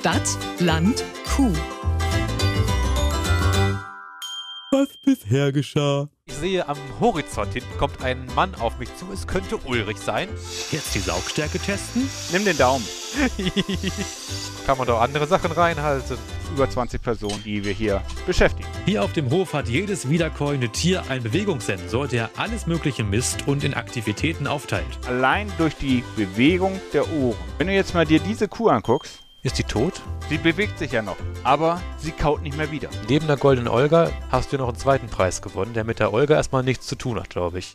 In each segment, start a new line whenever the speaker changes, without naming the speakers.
Stadt, Land, Kuh.
Was bisher geschah.
Ich sehe am Horizont hinten kommt ein Mann auf mich zu. Es könnte Ulrich sein.
Jetzt die Saugstärke testen?
Nimm den Daumen.
Kann man doch andere Sachen reinhalten.
Über 20 Personen, die wir hier beschäftigen.
Hier auf dem Hof hat jedes wiederkäuende Tier einen Bewegungssensor, der alles Mögliche misst und in Aktivitäten aufteilt.
Allein durch die Bewegung der Ohren. Wenn du jetzt mal dir diese Kuh anguckst,
Ist die tot?
sie bewegt sich ja noch, aber sie kaut nicht mehr wieder.
Neben der goldenen Olga hast du noch einen zweiten Preis gewonnen, der mit der Olga erstmal nichts zu tun hat, glaube ich.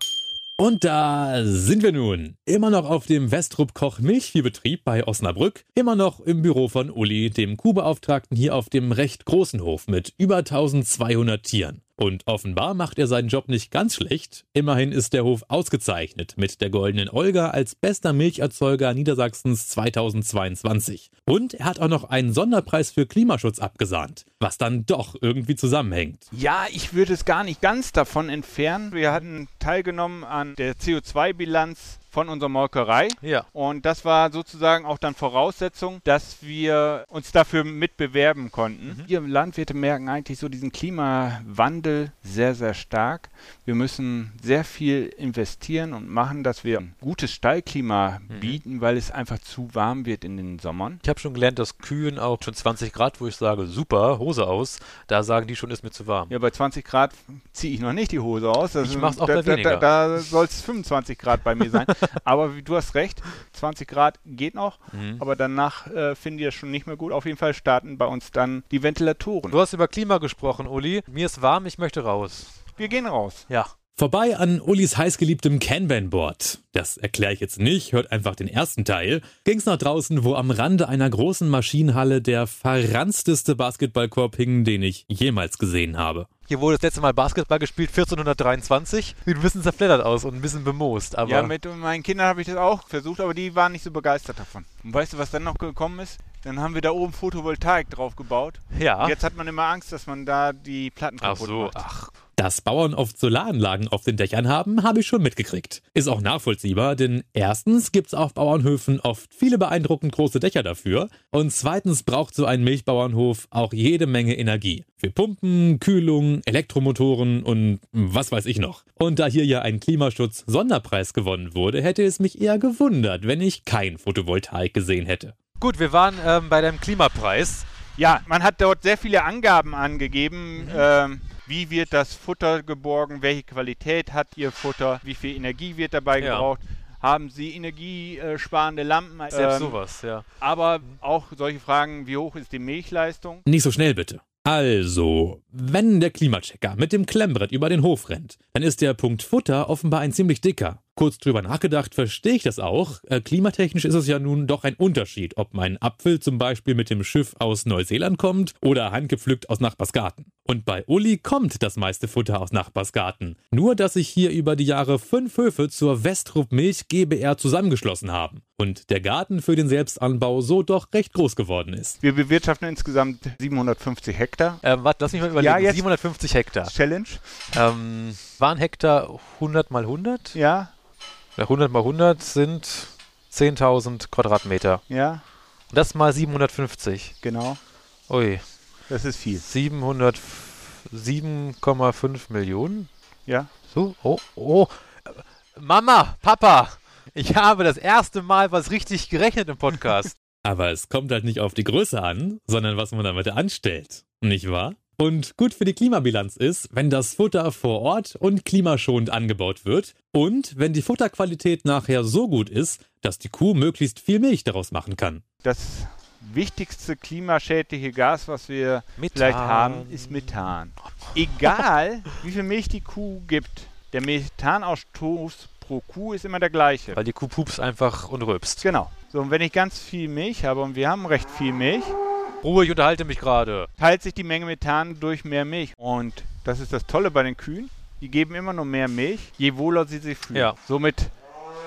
Und da sind wir nun. Immer noch auf dem Westrup Koch Milchviehbetrieb bei Osnabrück. Immer noch im Büro von Uli, dem Kuhbeauftragten hier auf dem recht großen Hof mit über 1200 Tieren. Und offenbar macht er seinen Job nicht ganz schlecht. Immerhin ist der Hof ausgezeichnet mit der goldenen Olga als bester Milcherzeuger Niedersachsens 2022. Und er hat auch noch einen Sonderpreis für Klimaschutz abgesahnt, was dann doch irgendwie zusammenhängt.
Ja, ich würde es gar nicht ganz davon entfernen. Wir hatten teilgenommen an der CO2-Bilanz von unserer Molkerei.
Ja.
Und das war sozusagen auch dann Voraussetzung, dass wir uns dafür mitbewerben konnten. Wir Landwirte merken eigentlich so diesen Klimawandel sehr, sehr stark. Wir müssen sehr viel investieren und machen, dass wir ein gutes Stallklima bieten, weil es einfach zu warm wird in den Sommern.
Ich habe schon gelernt, dass Kühen auch schon 20 Grad, wo ich sage, super, Hose aus, da sagen die schon, ist mir zu warm.
Ja, bei 20 Grad ziehe ich noch nicht die Hose aus. Das
Ich
sind-
mach's auch
da,
bei
da,
weniger.
Da, da soll es 25 Grad bei mir sein. aber du hast recht, 20 Grad geht noch,
Mhm.
aber danach äh, finde ich das schon nicht mehr gut. Auf jeden Fall starten bei uns dann die Ventilatoren.
Du hast über Klima gesprochen, Uli. Mir ist warm, ich möchte raus.
Wir gehen raus.
Ja.
Vorbei an Ulis heißgeliebtem Kanban-Board. Das erkläre ich jetzt nicht, hört einfach den ersten Teil. Ging's nach draußen, wo am Rande einer großen Maschinenhalle der verranzteste Basketballkorb hing, den ich jemals gesehen habe.
Hier wurde das letzte Mal Basketball gespielt, 1423. Sieht ein bisschen zerfleddert aus und ein bisschen bemoost, aber
ja, mit meinen Kindern habe ich das auch versucht, aber die waren nicht so begeistert davon. Und weißt du, was dann noch gekommen ist? Dann haben wir da oben Photovoltaik drauf gebaut.
ja.
Jetzt hat man immer Angst, dass man da die Platten
Ach
kaputt
so,
macht.
ach.
Dass Bauern oft Solaranlagen auf den Dächern haben, habe ich schon mitgekriegt. Ist auch nachvollziehbar, denn erstens gibt's auf Bauernhöfen oft viele beeindruckend große Dächer dafür und zweitens braucht so ein Milchbauernhof auch jede Menge Energie. Für Pumpen, Kühlung, Elektromotoren und was weiß ich noch. Und da hier ja ein Klimaschutz-Sonderpreis gewonnen wurde, hätte es mich eher gewundert, wenn ich kein Photovoltaik gesehen hätte.
Gut, wir waren ähm, bei dem Klimapreis.
Ja, man hat dort sehr viele Angaben angegeben. Ähm, wie wird das Futter geborgen? Welche Qualität hat Ihr Futter? Wie viel Energie wird dabei
Ja.
gebraucht? Haben Sie energiesparende Lampen?
Selbst
Ähm,
sowas, ja.
Aber auch solche Fragen, wie hoch ist die Milchleistung?
Nicht so schnell bitte. Also, wenn der Klimachecker mit dem Klemmbrett über den Hof rennt, dann ist der Punkt Futter offenbar ein ziemlich dicker. Kurz drüber nachgedacht, verstehe ich das auch. Äh, klimatechnisch ist es ja nun doch ein Unterschied, ob mein Apfel zum Beispiel mit dem Schiff aus Neuseeland kommt oder handgepflückt aus Nachbarsgarten. Und bei Uli kommt das meiste Futter aus Nachbarsgarten. Nur, dass sich hier über die Jahre fünf Höfe zur Westrup Milch GBR zusammengeschlossen haben. Und der Garten für den Selbstanbau so doch recht groß geworden ist.
Wir bewirtschaften insgesamt 750 Hektar.
Ähm, warte, lass mich mal überlegen.
Ja, jetzt-
750 Hektar.
Challenge.
Ähm, waren Hektar 100 mal 100?
Ja,
Ja, 100 mal 100 sind 10.000 Quadratmeter.
ja,
Und das mal 750.
genau.
Ui,
Das ist viel.
700, 7,5 Millionen?
Ja.
So, oh, oh. Mama, Papa, ich habe das erste Mal was richtig gerechnet im Podcast.
Aber es kommt halt nicht auf die Größe an, sondern was man damit anstellt. Nicht wahr? Und gut für die Klimabilanz ist, wenn das Futter vor Ort und klimaschonend angebaut wird und wenn die Futterqualität nachher so gut ist, dass die Kuh möglichst viel Milch daraus machen kann.
Das wichtigste klimaschädliche Gas, was wir vielleicht haben, ist Methan. Egal, wie viel Milch die Kuh gibt, der Methanausstoß pro Kuh ist immer der gleiche.
Weil die Kuh pups einfach und rülpst.
Genau. So, und wenn ich ganz viel Milch habe und wir haben recht viel Milch,
Ruhe, ich unterhalte mich gerade.
teilt sich die Menge Methan durch mehr Milch. Und das ist das Tolle bei den Kühen. Die geben immer nur mehr Milch, je wohler sie sich fühlen.
Ja.
Somit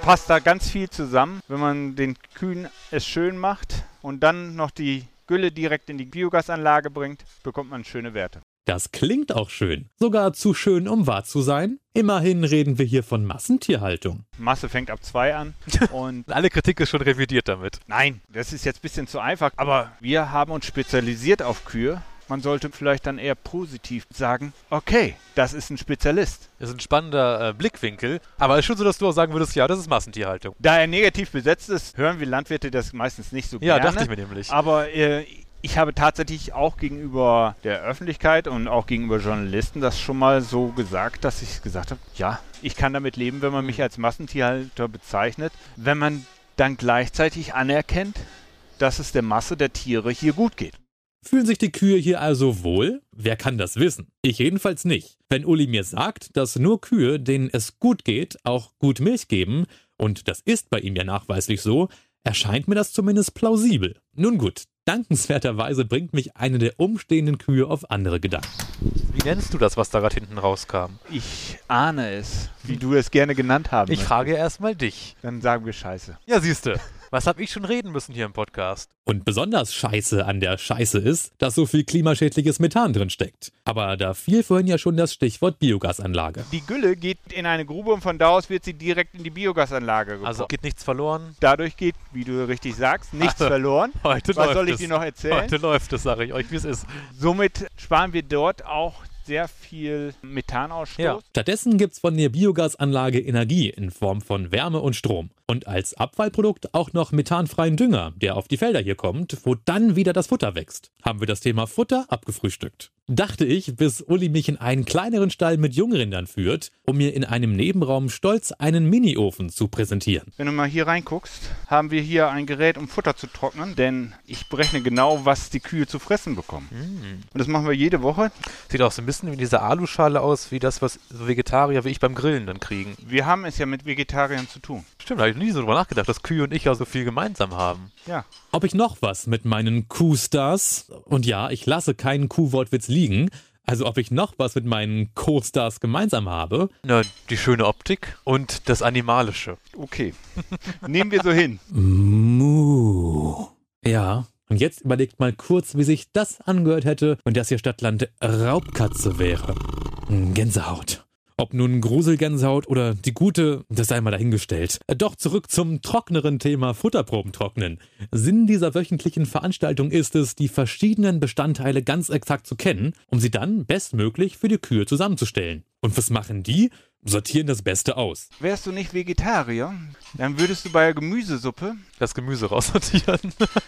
passt da ganz viel zusammen, wenn man den Kühen es schön macht und dann noch die Gülle direkt in die Biogasanlage bringt, bekommt man schöne Werte.
Das klingt auch schön. Sogar zu schön, um wahr zu sein. Immerhin reden wir hier von Massentierhaltung.
Masse fängt ab 2 an und
Alle Kritik ist schon revidiert damit.
nein, das ist jetzt ein bisschen zu einfach, aber wir haben uns spezialisiert auf Kühe. Man sollte vielleicht dann eher positiv sagen, okay, das ist ein Spezialist.
Das ist ein spannender äh, Blickwinkel. Aber es ist schon so, dass du auch sagen würdest, ja, das ist Massentierhaltung.
Da er negativ besetzt ist, hören wir Landwirte das meistens nicht so
Ja,
gerne.
dachte ich mir nämlich.
Aber äh, ich habe tatsächlich auch gegenüber der Öffentlichkeit und auch gegenüber Journalisten das schon mal so gesagt, dass ich gesagt habe, ja, ich kann damit leben, wenn man mich als Massentierhalter bezeichnet, wenn man dann gleichzeitig anerkennt, dass es der Masse der Tiere hier gut geht.
Fühlen sich die Kühe hier also wohl? Wer kann das wissen? Ich jedenfalls nicht. Wenn Uli mir sagt, dass nur Kühe, denen es gut geht, auch gut Milch geben, und das ist bei ihm ja nachweislich so, erscheint mir das zumindest plausibel. Nun gut, dankenswerterweise bringt mich eine der umstehenden Kühe auf andere Gedanken.
Wie nennst du das, was da gerade hinten rauskam?
Ich ahne es, wie du es gerne genannt haben
Ich
möchtest.
frage erstmal dich.
Dann sagen wir Scheiße.
Ja, siehste. Was hab ich schon reden müssen hier im Podcast?
Und besonders scheiße an der Scheiße ist, dass so viel klimaschädliches Methan drin steckt. Aber da fiel vorhin ja schon das Stichwort Biogasanlage.
Die Gülle geht in eine Grube und von da aus wird sie direkt in die Biogasanlage gebracht.
Also geht nichts verloren.
Dadurch geht, wie du richtig sagst, nichts
Also,
verloren.
Heute
Was
läuft
soll ich
es.
dir noch erzählen?
Heute läuft es, sage ich euch, wie es ist.
Somit sparen wir dort auch sehr viel Methanausstoß.
Ja.
Stattdessen gibt's von der Biogasanlage Energie in Form von Wärme und Strom. Und als Abfallprodukt auch noch methanfreien Dünger, der auf die Felder hier kommt, wo dann wieder das Futter wächst. Haben wir das Thema Futter abgefrühstückt. Dachte ich, bis Uli mich in einen kleineren Stall mit Jungrindern führt, um mir in einem Nebenraum stolz einen Mini-Ofen zu präsentieren.
Wenn du mal hier reinguckst, haben wir hier ein Gerät, um Futter zu trocknen, denn ich berechne genau, was die Kühe zu fressen bekommen. Und das machen wir jede Woche.
Sieht auch so ein bisschen wie diese Aluschale aus, wie das, was so Vegetarier wie ich beim Grillen dann kriegen.
Wir haben es ja mit Vegetariern zu tun.
Stimmt, da habe ich nie so drüber nachgedacht, dass Kühe und ich ja so viel gemeinsam haben.
Ja.
Ob ich noch was mit meinen Q-Stars, und ja, ich lasse keinen Q-Wortwitz liegen, also ob ich noch was mit meinen Co-Stars gemeinsam habe,
Na, die schöne Optik und das Animalische.
Okay. Nehmen wir so hin.
Mu. Ja. Und jetzt überlegt mal kurz, wie sich das angehört hätte, wenn das hier Stadtland Raubkatze wäre. Hm, Gänsehaut. Ob nun Gruselgänsehaut oder die gute, das sei mal dahingestellt. Doch zurück zum trockneren Thema Futterproben trocknen. Sinn dieser wöchentlichen Veranstaltung ist es, die verschiedenen Bestandteile ganz exakt zu kennen, um sie dann bestmöglich für die Kühe zusammenzustellen. Und was machen die? Sortieren das Beste aus.
Wärst du nicht Vegetarier, dann würdest du bei der Gemüsesuppe
Das Gemüse raussortieren.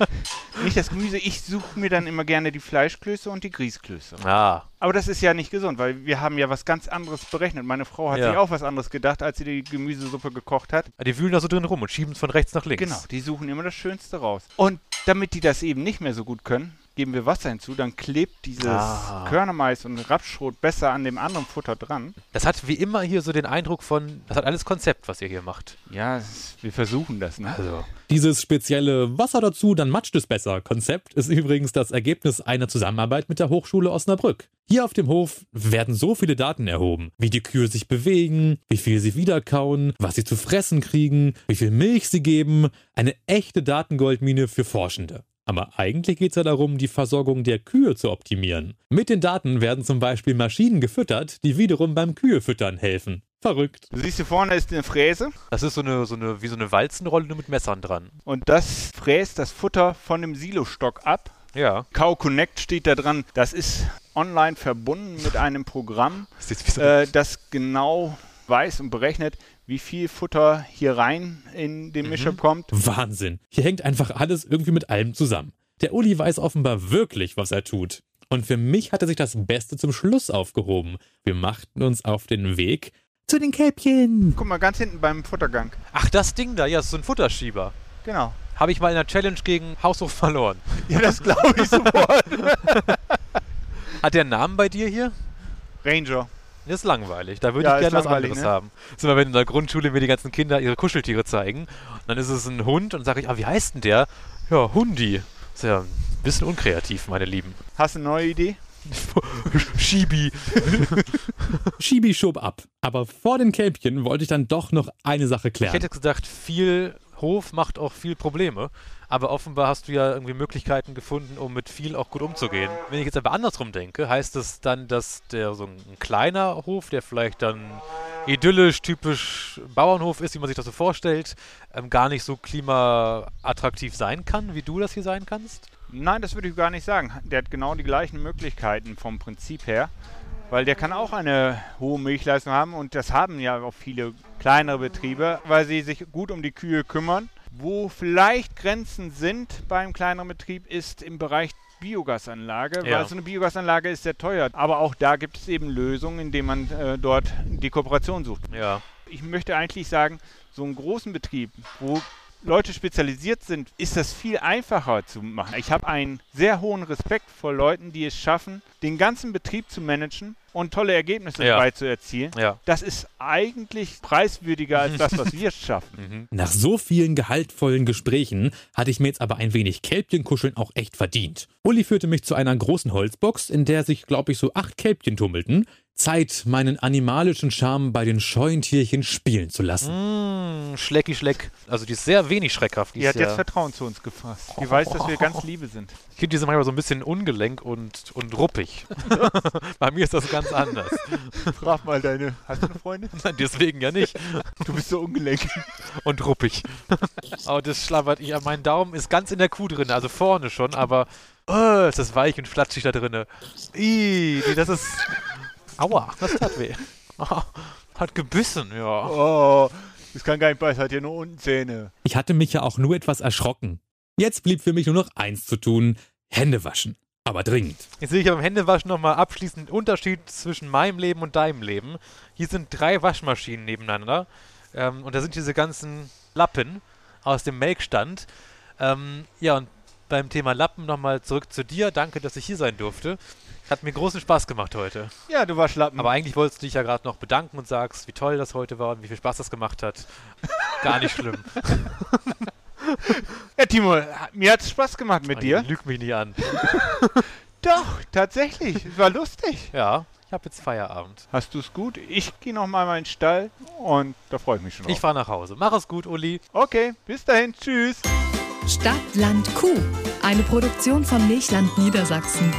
nicht das Gemüse, ich suche mir dann immer gerne die Fleischklöße und die Grießklöße.
ah,
Aber das ist ja nicht gesund, weil wir haben ja was ganz anderes berechnet. Meine Frau hat
Ja.
sich auch was anderes gedacht, als sie die Gemüsesuppe gekocht hat.
die wühlen da so drin rum und schieben es von rechts nach links.
Genau, die suchen immer das Schönste raus. Und damit die das eben nicht mehr so gut können, geben wir Wasser hinzu, dann klebt dieses
Ah.
Körnermais und Rapsschrot besser an dem anderen Futter dran.
Das hat wie immer hier so den Eindruck von, das hat alles Konzept, was ihr hier macht.
Ja, wir versuchen das, ne?
Also,
Dieses spezielle Wasser dazu, dann matscht es besser. Konzept ist übrigens das Ergebnis einer Zusammenarbeit mit der Hochschule Osnabrück. Hier auf dem Hof werden so viele Daten erhoben, wie die Kühe sich bewegen, wie viel sie wiederkauen, was sie zu fressen kriegen, wie viel Milch sie geben. Eine echte Datengoldmine für Forschende. Aber eigentlich geht es ja darum, die Versorgung der Kühe zu optimieren. Mit den Daten werden zum Beispiel Maschinen gefüttert, die wiederum beim Kühefüttern helfen. Verrückt.
Du siehst hier vorne ist eine Fräse
das ist so eine, so eine, wie so eine Walzenrolle nur mit Messern dran.
und das fräst das Futter von dem Silostock ab.
Ja.
Cow Connect steht da dran. Das ist online verbunden mit einem Programm,
Das so
äh, das genau weiß und berechnet, wie viel Futter hier rein in den Mischer kommt.
Wahnsinn. Hier hängt einfach alles irgendwie mit allem zusammen. Der Uli weiß offenbar wirklich, was er tut. Und für mich hatte sich das Beste zum Schluss aufgehoben. Wir machten uns auf den Weg zu den Kälbchen.
Guck mal, ganz hinten beim Futtergang.
Ach, das Ding da, ja, ist so ein Futterschieber.
Genau.
Habe ich mal in der Challenge gegen Haushof verloren.
Ja, das glaube ich sofort.
Hat der einen Namen bei dir hier?
Ranger.
Das ist langweilig. Da würde
Ja,
ich gerne was anderes
ne?
haben. Das ist immer, wenn in der Grundschule mir die ganzen Kinder ihre Kuscheltiere zeigen. Und dann ist es ein Hund und sage ich, ah, wie heißt denn der? Ja, Hundi. Ist ja ein bisschen unkreativ, meine Lieben.
Hast du eine neue Idee?
Schibi.
Schibi schob ab. Aber vor den Kälbchen wollte ich dann doch noch eine Sache
Ich
klären.
hätte gesagt, viel Hof macht auch viel Probleme. Aber offenbar hast du ja irgendwie Möglichkeiten gefunden, um mit viel auch gut umzugehen. Wenn ich jetzt aber andersrum denke, heißt es dann, dass der so ein kleiner Hof, der vielleicht dann idyllisch, typisch Bauernhof ist, wie man sich das so vorstellt, ähm, gar nicht so klimaattraktiv sein kann, wie du das hier sein kannst?
Nein, das würde ich gar nicht sagen. Der hat genau die gleichen Möglichkeiten vom Prinzip her, weil der kann auch eine hohe Milchleistung haben und das haben ja auch viele kleinere Betriebe, weil sie sich gut um die Kühe kümmern. Wo vielleicht Grenzen sind beim kleineren Betrieb ist im Bereich Biogasanlage,
Ja.
weil so eine Biogasanlage ist sehr teuer. Aber auch da gibt es eben Lösungen, indem man äh, dort die Kooperation sucht.
Ja.
Ich möchte eigentlich sagen, so einen großen Betrieb, wo Leute spezialisiert sind, ist das viel einfacher zu machen. Ich habe einen sehr hohen Respekt vor Leuten, die es schaffen, den ganzen Betrieb zu managen und tolle Ergebnisse
Ja.
dabei zu erzielen.
Ja.
Das ist eigentlich preiswürdiger als das, was wir schaffen.
Nach so vielen gehaltvollen Gesprächen hatte ich mir jetzt aber ein wenig Kälbchenkuscheln auch echt verdient. Uli führte mich zu einer großen Holzbox, in der sich, glaube ich, so acht Kälbchen tummelten. Zeit, meinen animalischen Charme bei den scheuen Tierchen spielen zu lassen.
Mmh, Schlecki Schleck. Also die ist sehr wenig schreckhaft. Die
Die hat jetzt Vertrauen zu uns gefasst. Die weiß, dass wir ganz liebe sind.
ich finde die sind manchmal so ein bisschen ungelenk und, und ruppig. Bei mir ist das ganz anders.
Frag mal deine. Hast du eine Freundin?
Nein, Deswegen ja nicht.
Du bist so ungelenk.
Und ruppig. aber das schlabbert. Ja, mein Daumen ist ganz in der Kuh drin, also vorne schon, aber oh, ist das weich und flatschig da drinne. Ih, das ist. Aua, das tat weh. Hat gebissen, ja.
Oh, das kann gar nicht beißen. Hat ja nur unten Zähne.
Ich hatte mich ja auch nur etwas erschrocken. Jetzt blieb für mich nur noch eins zu tun: Hände waschen. Aber dringend.
Jetzt sehe ich beim Händewaschen nochmal abschließend den Unterschied zwischen meinem Leben und deinem Leben. Hier sind drei Waschmaschinen nebeneinander. Ähm, und da sind diese ganzen Lappen aus dem Melkstand. Ähm, ja, und beim Thema Lappen nochmal zurück zu dir. Danke, dass ich hier sein durfte. Hat mir großen Spaß gemacht heute.
Ja, du warst Schlappen.
Aber eigentlich wolltest du dich ja gerade noch bedanken und sagst, wie toll das heute war und wie viel Spaß das gemacht hat. Gar nicht schlimm.
ja, Timo, mir hat es Spaß gemacht mit dir.
Lüg mich nicht an.
Doch, tatsächlich. Es war lustig.
Ja, ich habe jetzt Feierabend.
Hast du es gut? Ich gehe nochmal in meinen Stall und da freue ich mich schon
Ich
drauf.
fahre nach Hause. Mach es gut, Uli.
Okay, bis dahin. Tschüss.
Stadt, Land, Kuh. Eine Produktion von Milchland Niedersachsen.